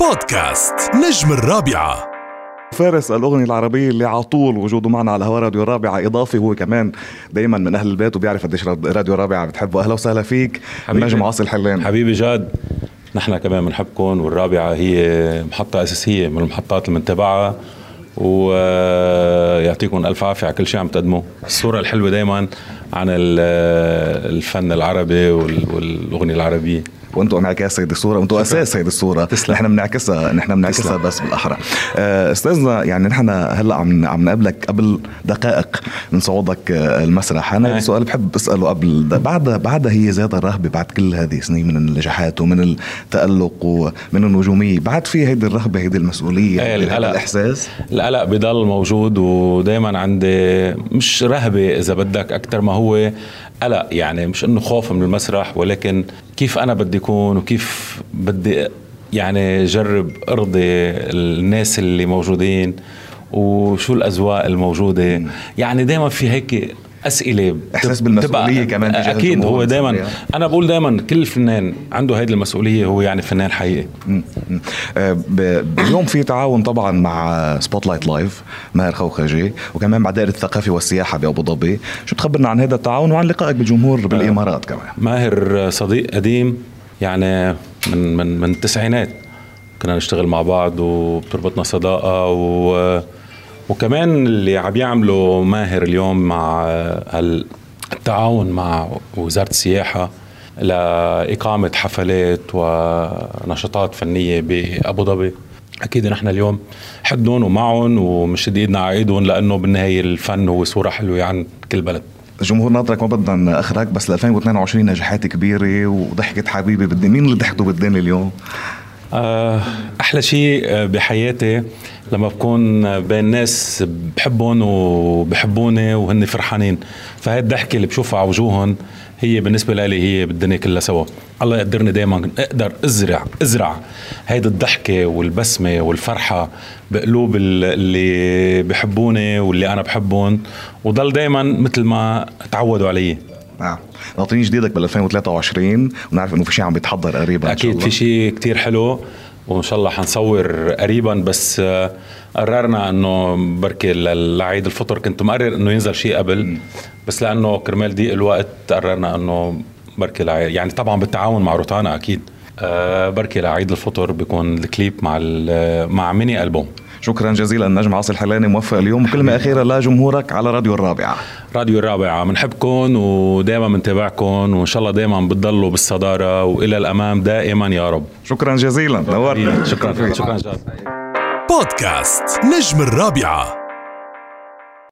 بودكاست نجم الرابعة. فارس الأغنية العربية اللي على طول وجوده معنا على هوا راديو الرابعة إضافي هو كمان دايما من أهل البيت وبيعرف قديش راديو الرابعة بتحبه. أهلا وسهلا فيك. حبيبي. النجم عاصي الحلان حبيبي جاد. نحن كمان بنحبكم والرابعة هي محطة أساسية من المحطات اللي بنتابعها ويعطيكم ألف عافية على كل شيء عم تقدموه. الصورة الحلوة دايما عن ال- الفن العربي وال- والأغنية العربية. وأنتم انعكاس هيدي الصورة وأنتم أساس هيدي الصورة تسلم. نحن بنعكسها نحن بنعكسها. بس بالأحرى آه، أستاذنا يعني نحن هلأ عم عم نقابلك قبل دقائق من صعودك آه، المسرح أنا أي. السؤال بحب أسأله قبل ده. بعدها بعدها هي زاد الرهبة بعد كل هذه السنين من النجاحات ومن التألق ومن النجومية بعد في هيدي الرهبة هيدي المسؤولية إيه، هيدي القلق. الإحساس القلق بضل موجود ودايما عندي مش رهبة إذا بدك أكتر ما هو قلق يعني مش إنه خوف من المسرح ولكن كيف أنا بدي أكون وكيف بدي يعني جرب أرضي الناس اللي موجودين وشو الأذواق الموجودة. يعني دايما في هيك أسئلة إحساس بتبقى- بالمسؤولية كمان الجمهور هو دايما. أنا بقول دايما كل فنان عنده هيدي المسؤولية هو يعني فنان حقيقي. آه، اليوم في تعاون طبعا مع Spotlight Live ماهر خوخجي وكمان مع دائرة الثقافة والسياحة بأبو ظبي شو تخبرنا عن هذا التعاون وعن لقائك بالجمهور بالإمارات كمان ماهر صديق قديم يعني من من من التسعينات كنا نشتغل مع بعض وبتربطنا صداقة و وكمان اللي عم يعمله ماهر اليوم مع التعاون مع وزارة السياحة لإقامة حفلات ونشاطات فنية بأبو ظبي أكيد نحن اليوم حدهم ومعهم ومشد إيدنا على إيدهم لأنه بالنهاية الفن هو صورة حلوة عن كل بلد الجمهور ناطرك ما بدنا نأخرك بس ل 2022 نجاحات كبيرة وضحكة حبيبي بدي مين اللي ضحكوا بالدنيا اليوم؟ آه، أحلى شيء آه، بحياتي لما بكون بين ناس بحبهم وبحبوني وهن فرحانين. فهي الضحكة اللي بشوفها على وجوههم هي بالنسبة لي هي بالدنيا كلها سوا. الله يقدرني دائما أقدر أزرع أزرع. هيدي الضحكة والبسمة والفرحة بقلوب ال- اللي بحبوني واللي أنا بحبهم وضل دائما مثل ما تعودوا علي. نعم. ناطرين جديدك بال 2023 ونعرف إنه في شيء عم بيتحضر قريبا إن شاء أكيد الله. في شيء كتير حلو وإن شاء الله حنصور قريبا بس آه، قررنا إنه بركي لعيد الفطر كنت مقرر إنه ينزل شيء قبل بس لأنه كرمال ضيق الوقت قررنا إنه بركي لعيد يعني طبعا بالتعاون مع روتانا أكيد. آه، بركي لعيد الفطر بيكون الكليب مع مع mini album. شكرا جزيلا. النجم عاصي الحلاني موفق اليوم. وكلمه أخيرة لجمهورك على راديو الرابعة. راديو الرابعة. بنحبكم ودائما بنتابعكم وإن شاء الله دائما بتضلوا بالصدارة. وإلى الأمام دائما يا رب. شكرا جزيلا. نورنا. شكرا. شكرا. جاد بودكاست نجم الرابعة.